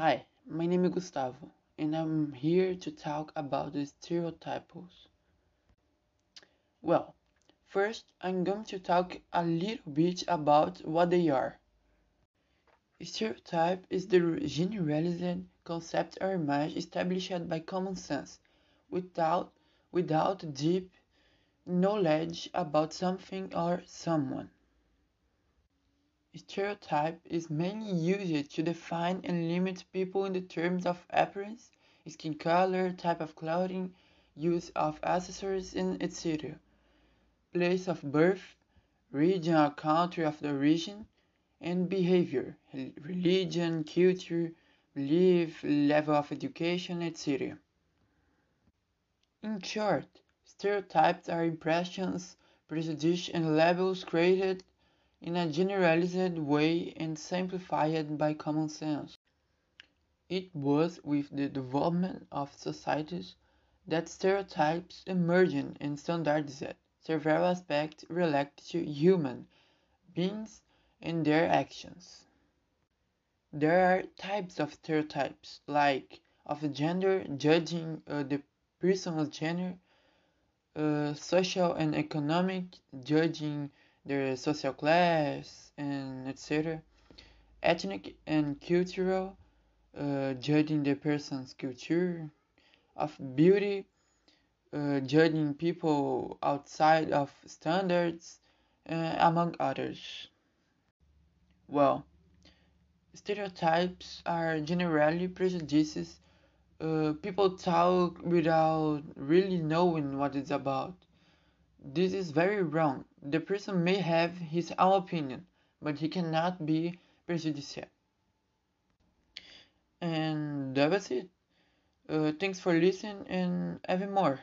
Hi, my name is Gustavo, and I'm here to talk about the stereotypes. Well, first I'm going to talk a little bit about what they are. Stereotype is the generalized concept or image established by common sense, without without deep knowledge about something or someone. Stereotype is mainly used to define and limit people in the terms of appearance, skin color, type of clothing, use of accessories, and etc. Place of birth, region or country of the origin, and behavior, religion, culture, belief, level of education, etc. In short, stereotypes are impressions, prejudices, and labels created in a generalized way and simplified by common sense. It was with the development of societies that stereotypes emerged and standardized several aspects related to human beings and their actions. There are types of stereotypes, like of gender, judging uh, the person's gender, uh, social and economic, judging their social class, and etc. Ethnic and cultural, uh, judging the person's culture. Of beauty, uh, judging people outside of standards, uh, among others. Well, stereotypes are generally prejudices. Uh, people talk without really knowing what it's about. This is very wrong. The person may have his own opinion, but he cannot be prejudicial. And that was it. Uh, thanks for listening and having more.